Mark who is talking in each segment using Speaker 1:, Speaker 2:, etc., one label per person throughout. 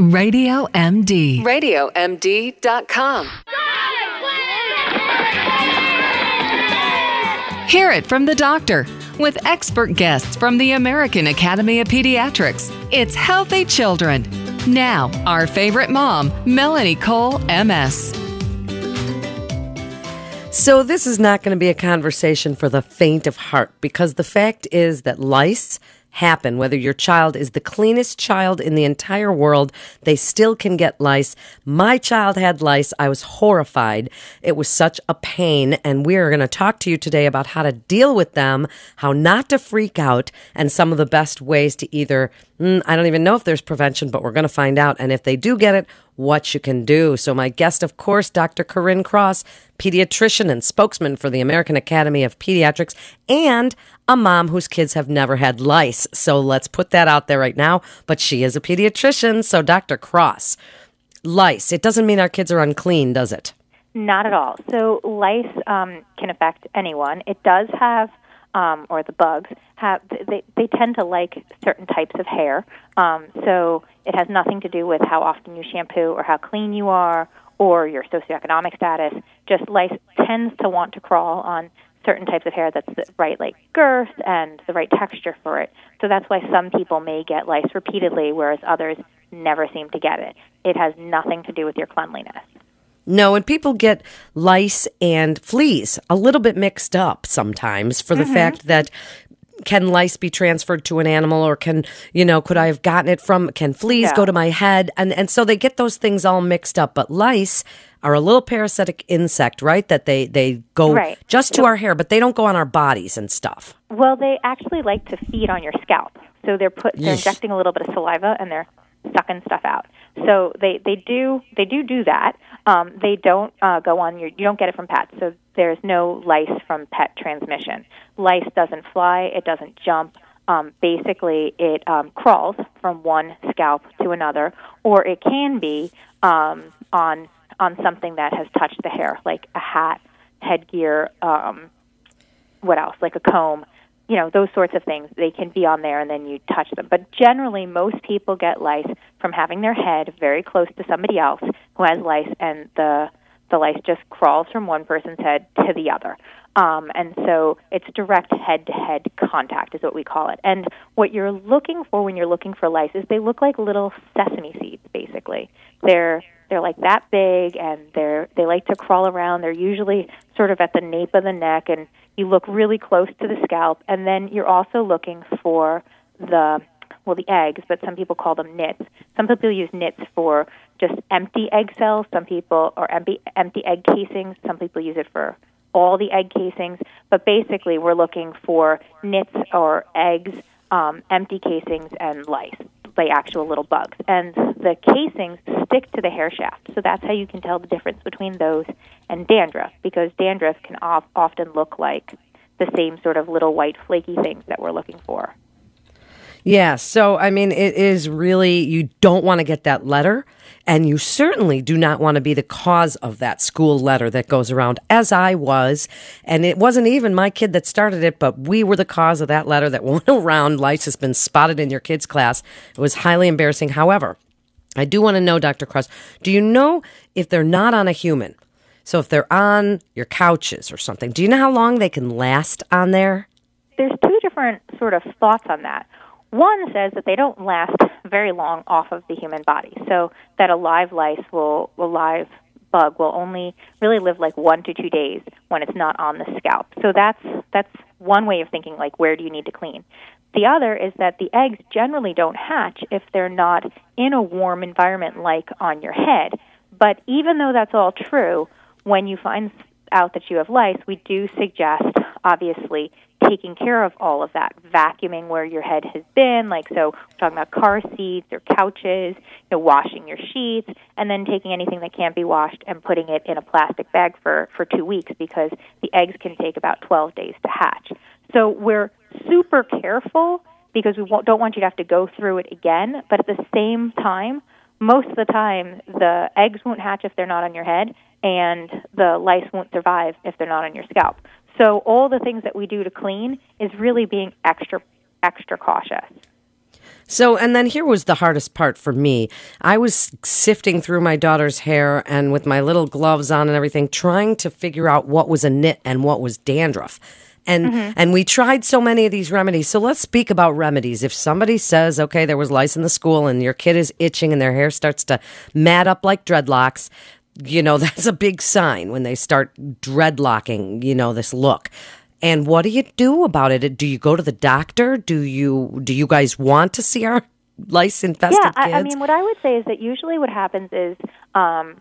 Speaker 1: Radio MD.
Speaker 2: RadioMD.com.
Speaker 1: Hear it from the doctor with expert guests from the American Academy of Pediatrics. It's Healthy Children. Now, our favorite mom, Melanie Cole, MS.
Speaker 3: So, this is not going to be a conversation for the faint of heart because the fact is that lice happen. Whether your child is the cleanest child in the entire world, they still can get lice. My child had lice. I was horrified. It was such a pain. And we are going to talk to you today about how to deal with them, how not to freak out, and some of the best ways to either, mm, I don't even know if there's prevention, but we're going to find out. And if they do get it, what you can do. So, my guest, of course, Dr. Corinne Cross, pediatrician and spokesman for the American Academy of Pediatrics, and a mom whose kids have never had lice. So, let's put that out there right now. But she is a pediatrician. So, Dr. Cross, lice, it doesn't mean our kids are unclean, does it?
Speaker 4: Not at all. So, lice um, can affect anyone. It does have um, or the bugs have they they tend to like certain types of hair. Um, so it has nothing to do with how often you shampoo or how clean you are or your socioeconomic status. Just lice tends to want to crawl on certain types of hair that's the right like girth and the right texture for it. So that's why some people may get lice repeatedly, whereas others never seem to get it. It has nothing to do with your cleanliness.
Speaker 3: No, and people get lice and fleas a little bit mixed up sometimes for the mm-hmm. fact that can lice be transferred to an animal or can, you know, could I have gotten it from, can fleas
Speaker 4: Yeah.
Speaker 3: go to my head? And, and so they get those things all mixed up. But lice are a little parasitic insect, right? That they, they go
Speaker 4: Right.
Speaker 3: just to our hair, but they don't go on our bodies and stuff.
Speaker 4: Well, they actually like to feed on your scalp. So they're put they're injecting a little bit of saliva and they're sucking stuff out. So they they do they do do that. Um, they don't uh, go on your you don't get it from pets. So there's no lice from pet transmission. Lice doesn't fly. It doesn't jump. Um, basically, it um, crawls from one scalp to another, or it can be um, on on something that has touched the hair, like a hat, headgear, um, what else like a comb you know those sorts of things they can be on there and then you touch them. But generally most people get lice from having their head very close to somebody else who has lice and the the lice just crawls from one person's head to the other. Um, and so it's direct head to head contact is what we call it. And what you're looking for when you're looking for lice is they look like little sesame seeds basically. They're they're like that big and they're they like to crawl around. They're usually sort of at the nape of the neck and you look really close to the scalp and then you're also looking for the well the eggs but some people call them nits. Some people use nits for just empty egg cells. Some people or empty empty egg casings. Some people use it for all the egg casings. But basically we're looking for nits or eggs um, empty casings and lice like actual little bugs. And the casings stick to the hair shaft so that's how you can tell the difference between those and dandruff because dandruff can of- often look like the same sort of little white flaky things that we're looking for
Speaker 3: Yeah. So, I mean, it is really, you don't want to get that letter. And you certainly do not want to be the cause of that school letter that goes around, as I was. And it wasn't even my kid that started it, but we were the cause of that letter that went around. Lice has been spotted in your kid's class. It was highly embarrassing. However, I do want to know, Dr. Cross, do you know if they're not on a human? So if they're on your couches or something, do you know how long they can last on there?
Speaker 4: there's two different sort of thoughts on that. One says that they don't last very long off of the human body, so that a live lice will, a live bug will only really live like one to two days when it's not on the scalp. So that's that's one way of thinking. Like, where do you need to clean? The other is that the eggs generally don't hatch if they're not in a warm environment like on your head. But even though that's all true, when you find out that you have lice, we do suggest, obviously, taking care of all of that, vacuuming where your head has been, like so we're talking about car seats or couches, you know, washing your sheets, and then taking anything that can't be washed and putting it in a plastic bag for, for two weeks because the eggs can take about 12 days to hatch. So we're super careful because we don't want you to have to go through it again, but at the same time, most of the time the eggs won't hatch if they're not on your head and the lice won't survive if they're not on your scalp. So all the things that we do to clean is really being extra extra cautious.
Speaker 3: So, and then here was the hardest part for me. I was sifting through my daughter's hair and with my little gloves on and everything, trying to figure out what was a nit and what was dandruff. And
Speaker 4: Mm-hmm.
Speaker 3: and we tried so many of these remedies. So let's speak about remedies. If somebody says, "Okay, there was lice in the school and your kid is itching and their hair starts to mat up like dreadlocks," you know, that's a big sign when they start dreadlocking, you know, this look. And what do you do about it? Do you go to the doctor? Do you do you guys want to see our lice infested
Speaker 4: yeah,
Speaker 3: kids?
Speaker 4: I, I mean, what I would say is that usually what happens is um,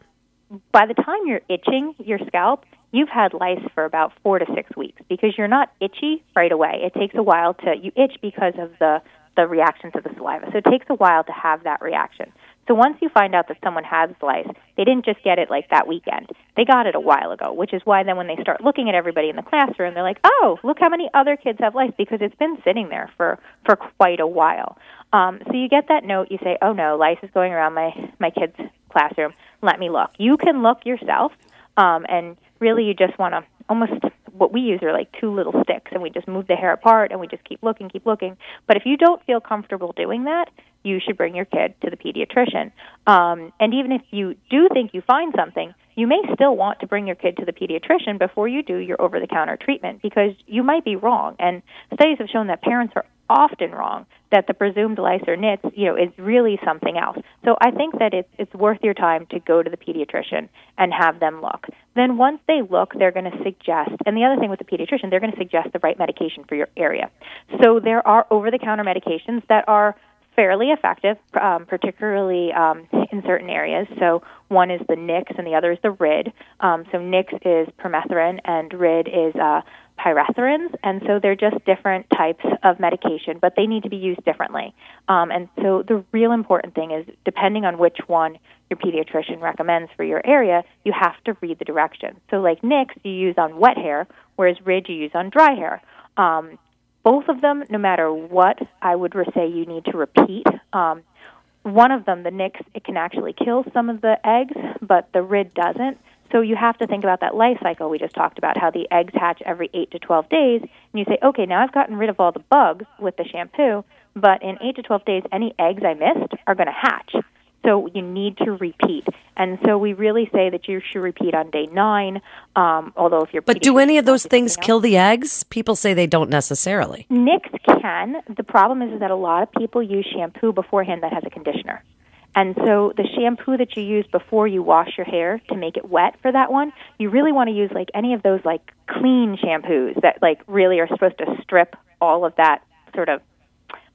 Speaker 4: by the time you're itching your scalp, you've had lice for about four to six weeks because you're not itchy right away. It takes a while to you itch because of the the reaction to the saliva. So it takes a while to have that reaction. So once you find out that someone has lice, they didn't just get it like that weekend. They got it a while ago, which is why then when they start looking at everybody in the classroom, they're like, "Oh, look how many other kids have lice because it's been sitting there for for quite a while." Um, so you get that note. You say, "Oh no, lice is going around my my kid's classroom. Let me look." You can look yourself, um, and really, you just want to almost what we use are like two little sticks, and we just move the hair apart, and we just keep looking, keep looking. But if you don't feel comfortable doing that, you should bring your kid to the pediatrician. Um, and even if you do think you find something, you may still want to bring your kid to the pediatrician before you do your over the counter treatment because you might be wrong. And studies have shown that parents are often wrong that the presumed lice or nits, you know, is really something else. So I think that it's it's worth your time to go to the pediatrician and have them look. Then once they look, they're going to suggest, and the other thing with the pediatrician, they're going to suggest the right medication for your area. So there are over the counter medications that are fairly effective, um, particularly um, in certain areas. So one is the Nix and the other is the RID. Um, so Nix is permethrin and RID is uh, pyrethrins, and so they're just different types of medication, but they need to be used differently. Um, and so the real important thing is, depending on which one your pediatrician recommends for your area, you have to read the directions. So, like Nix, you use on wet hair, whereas RID you use on dry hair. Um, both of them, no matter what, I would say you need to repeat. Um, one of them, the Nix, it can actually kill some of the eggs, but the RID doesn't. So you have to think about that life cycle we just talked about, how the eggs hatch every 8 to 12 days. And you say, okay, now I've gotten rid of all the bugs with the shampoo, but in 8 to 12 days, any eggs I missed are going to hatch. So you need to repeat. And so we really say that you should repeat on day nine, um, although if you're
Speaker 3: but do any of those things kill the eggs? People say they don't necessarily.
Speaker 4: Nix can. The problem is, is that a lot of people use shampoo beforehand that has a conditioner. And so the shampoo that you use before you wash your hair to make it wet for that one, you really want to use like any of those like clean shampoos that like really are supposed to strip all of that sort of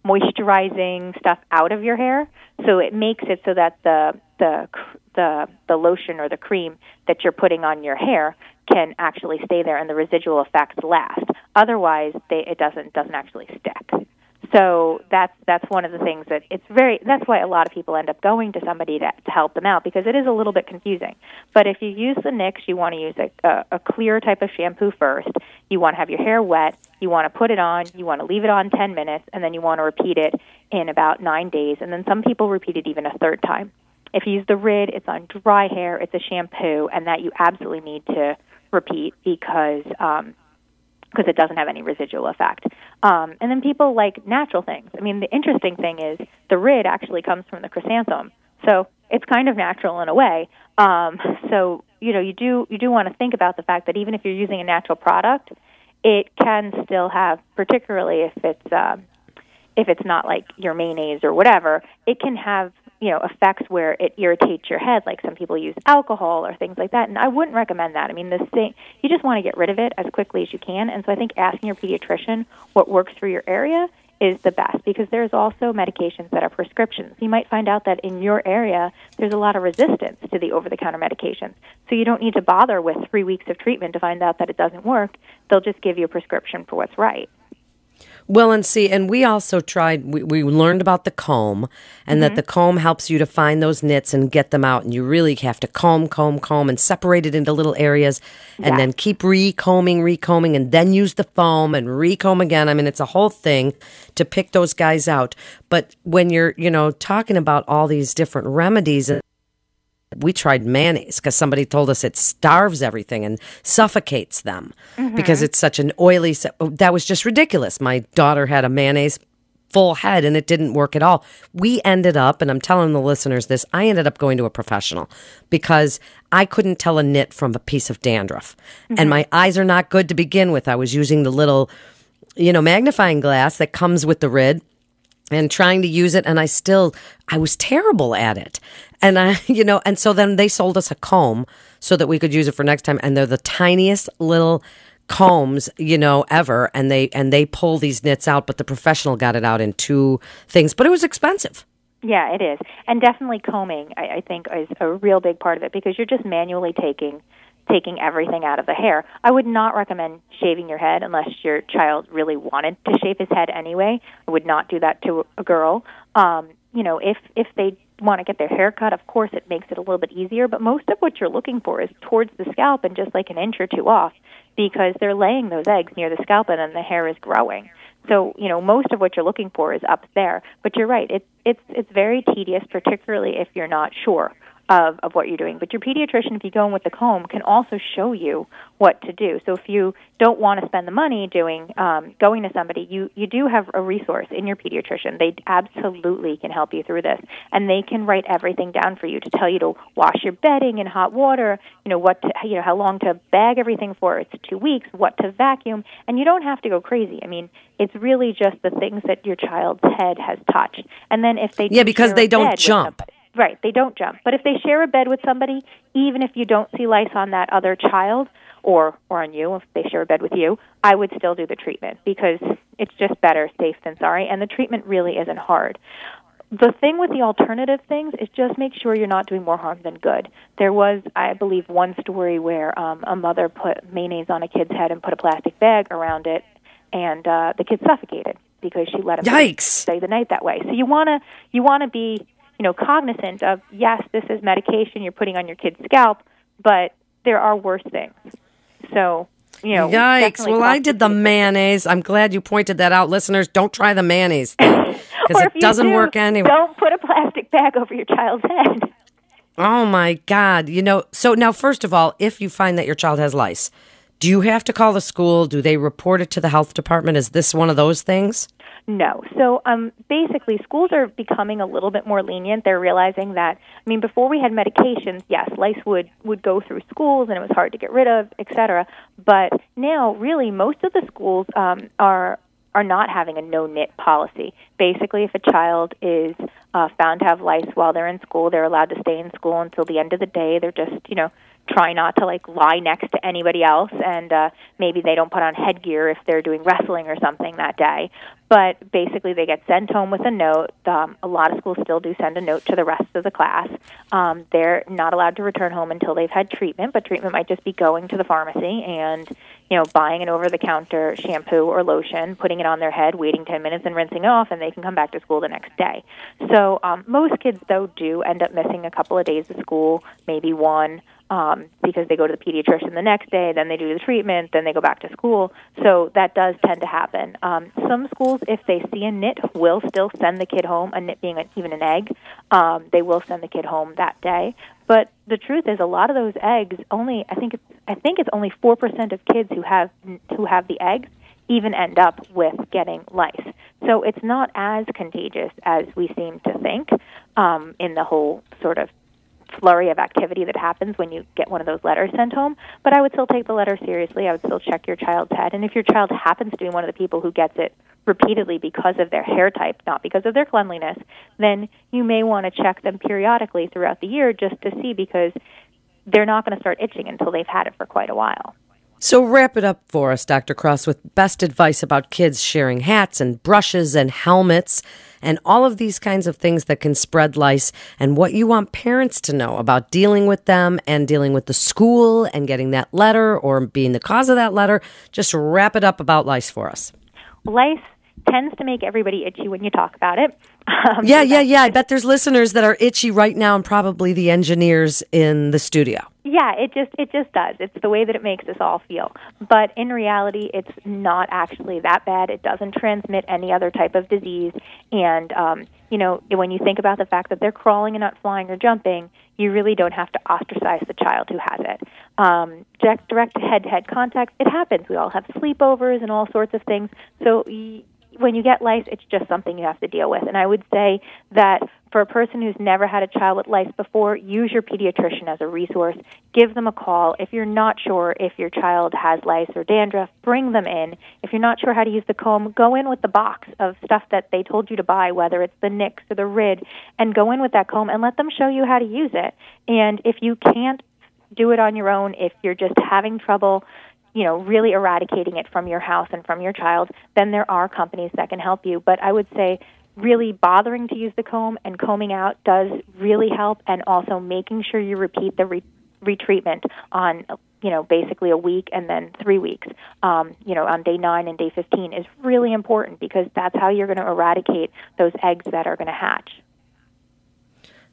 Speaker 4: moisturizing stuff out of your hair. So it makes it so that the the the the lotion or the cream that you're putting on your hair can actually stay there and the residual effects last. Otherwise, they, it doesn't doesn't actually stick. So that's that's one of the things that it's very. That's why a lot of people end up going to somebody to, to help them out because it is a little bit confusing. But if you use the Nix, you want to use a, a, a clear type of shampoo first. You want to have your hair wet. You want to put it on. You want to leave it on 10 minutes, and then you want to repeat it in about nine days. And then some people repeat it even a third time. If you use the Rid, it's on dry hair. It's a shampoo, and that you absolutely need to repeat because. Um, because it doesn't have any residual effect. Um, and then people like natural things. I mean, the interesting thing is the RID actually comes from the chrysanthemum, so it's kind of natural in a way. Um, so you know, you do you do want to think about the fact that even if you're using a natural product, it can still have, particularly if it's um, if it's not like your mayonnaise or whatever, it can have you know effects where it irritates your head like some people use alcohol or things like that and i wouldn't recommend that. I mean this thing you just want to get rid of it as quickly as you can and so i think asking your pediatrician what works for your area is the best because there's also medications that are prescriptions. You might find out that in your area there's a lot of resistance to the over the counter medications so you don't need to bother with three weeks of treatment to find out that it doesn't work. They'll just give you a prescription for what's right
Speaker 3: well, and see, and we also tried, we, we learned about the comb and that mm-hmm. the comb helps you to find those nits and get them out. And you really have to comb, comb, comb and separate it into little areas and
Speaker 4: Yeah.
Speaker 3: then keep recombing, recombing, and then use the foam and recomb again. I mean, it's a whole thing to pick those guys out. But when you're, you know, talking about all these different remedies, we tried mayonnaise because somebody told us it starves everything and suffocates them mm-hmm. because it's such an oily. su- oh, That was just ridiculous. My daughter had a mayonnaise full head and it didn't work at all. We ended up, and I'm telling the listeners this, I ended up going to a professional because I couldn't tell a nit from a piece of dandruff. And mm-hmm. my eyes are not good to begin with. I was using the little, you know, magnifying glass that comes with the RID and trying to use it and I still I was terrible at it. And I you know and so then they sold us a comb so that we could use it for next time and they're the tiniest little combs, you know, ever and they and they pull these nits out but the professional got it out in two things, but it was expensive.
Speaker 4: Yeah, it is, and definitely combing. I, I think is a real big part of it because you're just manually taking taking everything out of the hair. I would not recommend shaving your head unless your child really wanted to shave his head anyway. I would not do that to a girl. Um, you know, if if they want to get their hair cut, of course it makes it a little bit easier, but most of what you're looking for is towards the scalp and just like an inch or two off because they're laying those eggs near the scalp and then the hair is growing. So, you know, most of what you're looking for is up there. But you're right, it's it's it's very tedious, particularly if you're not sure of, of what you're doing. But your pediatrician, if you go in with the comb, can also show you what to do. So if you don't want to spend the money doing um, going to somebody, you you do have a resource in your pediatrician. They absolutely can help you through this, and they can write everything down for you to tell you to wash your bedding in hot water. You know what to you know how long to bag everything for. It's two weeks. What to vacuum, and you don't have to go crazy. I mean, it's really just the things that your child's head has touched, and then if they
Speaker 3: Yeah, because they don't jump.
Speaker 4: somebody- Right, they don't jump. But if they share a bed with somebody, even if you don't see lice on that other child or or on you, if they share a bed with you, I would still do the treatment because it's just better safe than sorry and the treatment really isn't hard. The thing with the alternative things is just make sure you're not doing more harm than good. There was, I believe, one story where um, a mother put mayonnaise on a kid's head and put a plastic bag around it, and uh, the kid suffocated because she let him
Speaker 3: Yikes.
Speaker 4: stay the night that way. So you want to you want to be you know cognizant of yes, this is medication you're putting on your kid's scalp, but there are worse things. So you know,
Speaker 3: Yikes. Well, I did the mayonnaise. I'm glad you pointed that out. Listeners, don't try the mayonnaise because it doesn't
Speaker 4: do,
Speaker 3: work anyway.
Speaker 4: Don't put a plastic bag over your child's head.
Speaker 3: Oh my God. You know, so now, first of all, if you find that your child has lice, do you have to call the school? Do they report it to the health department? Is this one of those things?
Speaker 4: No. So um, basically, schools are becoming a little bit more lenient. They're realizing that, I mean, before we had medications, yes, lice would, would go through schools and it was hard to get rid of, et cetera. But now, really, most of the schools um, are are not having a no nit policy. Basically, if a child is uh, found to have lice while they're in school, they're allowed to stay in school until the end of the day. They're just, you know, try not to like lie next to anybody else and uh maybe they don't put on headgear if they're doing wrestling or something that day. But basically they get sent home with a note. Um a lot of schools still do send a note to the rest of the class. Um they're not allowed to return home until they've had treatment but treatment might just be going to the pharmacy and you know buying an over the counter shampoo or lotion putting it on their head waiting 10 minutes and rinsing off and they can come back to school the next day. So um most kids though do end up missing a couple of days of school maybe one um, because they go to the pediatrician the next day, then they do the treatment, then they go back to school. So that does tend to happen. Um, some schools, if they see a nit, will still send the kid home. A nit being a, even an egg, um, they will send the kid home that day. But the truth is, a lot of those eggs only I think it's I think it's only four percent of kids who have who have the eggs even end up with getting lice. So it's not as contagious as we seem to think um, in the whole sort of flurry of activity that happens when you get one of those letters sent home. But I would still take the letter seriously. I would still check your child's head. And if your child happens to be one of the people who gets it repeatedly because of their hair type, not because of their cleanliness, then you may want to check them periodically throughout the year just to see because they're not going to start itching until they've had it for quite a while.
Speaker 3: So, wrap it up for us, Dr. Cross, with best advice about kids sharing hats and brushes and helmets and all of these kinds of things that can spread lice and what you want parents to know about dealing with them and dealing with the school and getting that letter or being the cause of that letter. Just wrap it up about lice for us.
Speaker 4: Lice tends to make everybody itchy when you talk about it. Um,
Speaker 3: Yeah, yeah, yeah. I bet there's listeners that are itchy right now and probably the engineers in the studio.
Speaker 4: Yeah, it just it just does. It's the way that it makes us all feel. But in reality, it's not actually that bad. It doesn't transmit any other type of disease. And um, you know, when you think about the fact that they're crawling and not flying or jumping, you really don't have to ostracize the child who has it. Um, direct direct head to head contact, it happens. We all have sleepovers and all sorts of things. So. Y- when you get lice, it's just something you have to deal with. And I would say that for a person who's never had a child with lice before, use your pediatrician as a resource. Give them a call. If you're not sure if your child has lice or dandruff, bring them in. If you're not sure how to use the comb, go in with the box of stuff that they told you to buy, whether it's the Nix or the Rid, and go in with that comb and let them show you how to use it. And if you can't do it on your own, if you're just having trouble, you know, really eradicating it from your house and from your child, then there are companies that can help you. But I would say really bothering to use the comb and combing out does really help and also making sure you repeat the re- retreatment on you know basically a week and then three weeks um, you know on day 9 and day 15 is really important because that's how you're going to eradicate those eggs that are going to hatch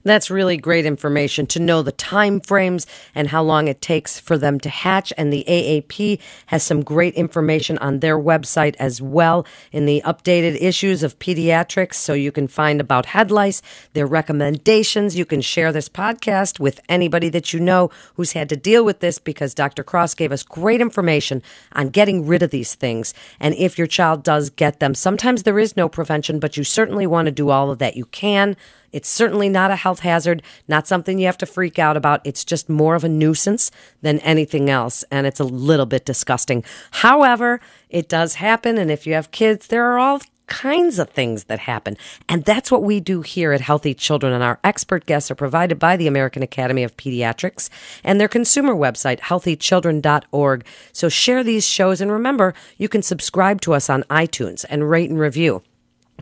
Speaker 3: that's really great information to know the time frames and how long it takes for them to hatch. And the AAP has some great information on their website as well in the updated issues of pediatrics. So you can find about head lice, their recommendations. You can share this podcast with anybody that you know who's had to deal with this because Dr. Cross gave us great information on getting rid of these things. And if your child does get them, sometimes there is no prevention, but you certainly want to do all of that you can it's certainly not a health hazard, not something you have to freak out about. It's just more of a nuisance than anything else, and it's a little bit disgusting. However, it does happen, and if you have kids, there are all kinds of things that happen. And that's what we do here at Healthy Children. And our expert guests are provided by the American Academy of Pediatrics and their consumer website, healthychildren.org. So share these shows. And remember, you can subscribe to us on iTunes and rate and review.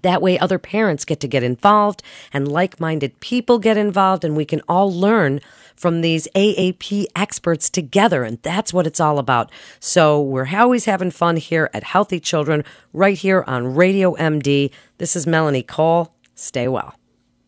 Speaker 3: That way, other parents get to get involved and like minded people get involved, and we can all learn from these AAP experts together. And that's what it's all about. So we're always having fun here at Healthy Children, right here on Radio MD. This is Melanie Cole. Stay well.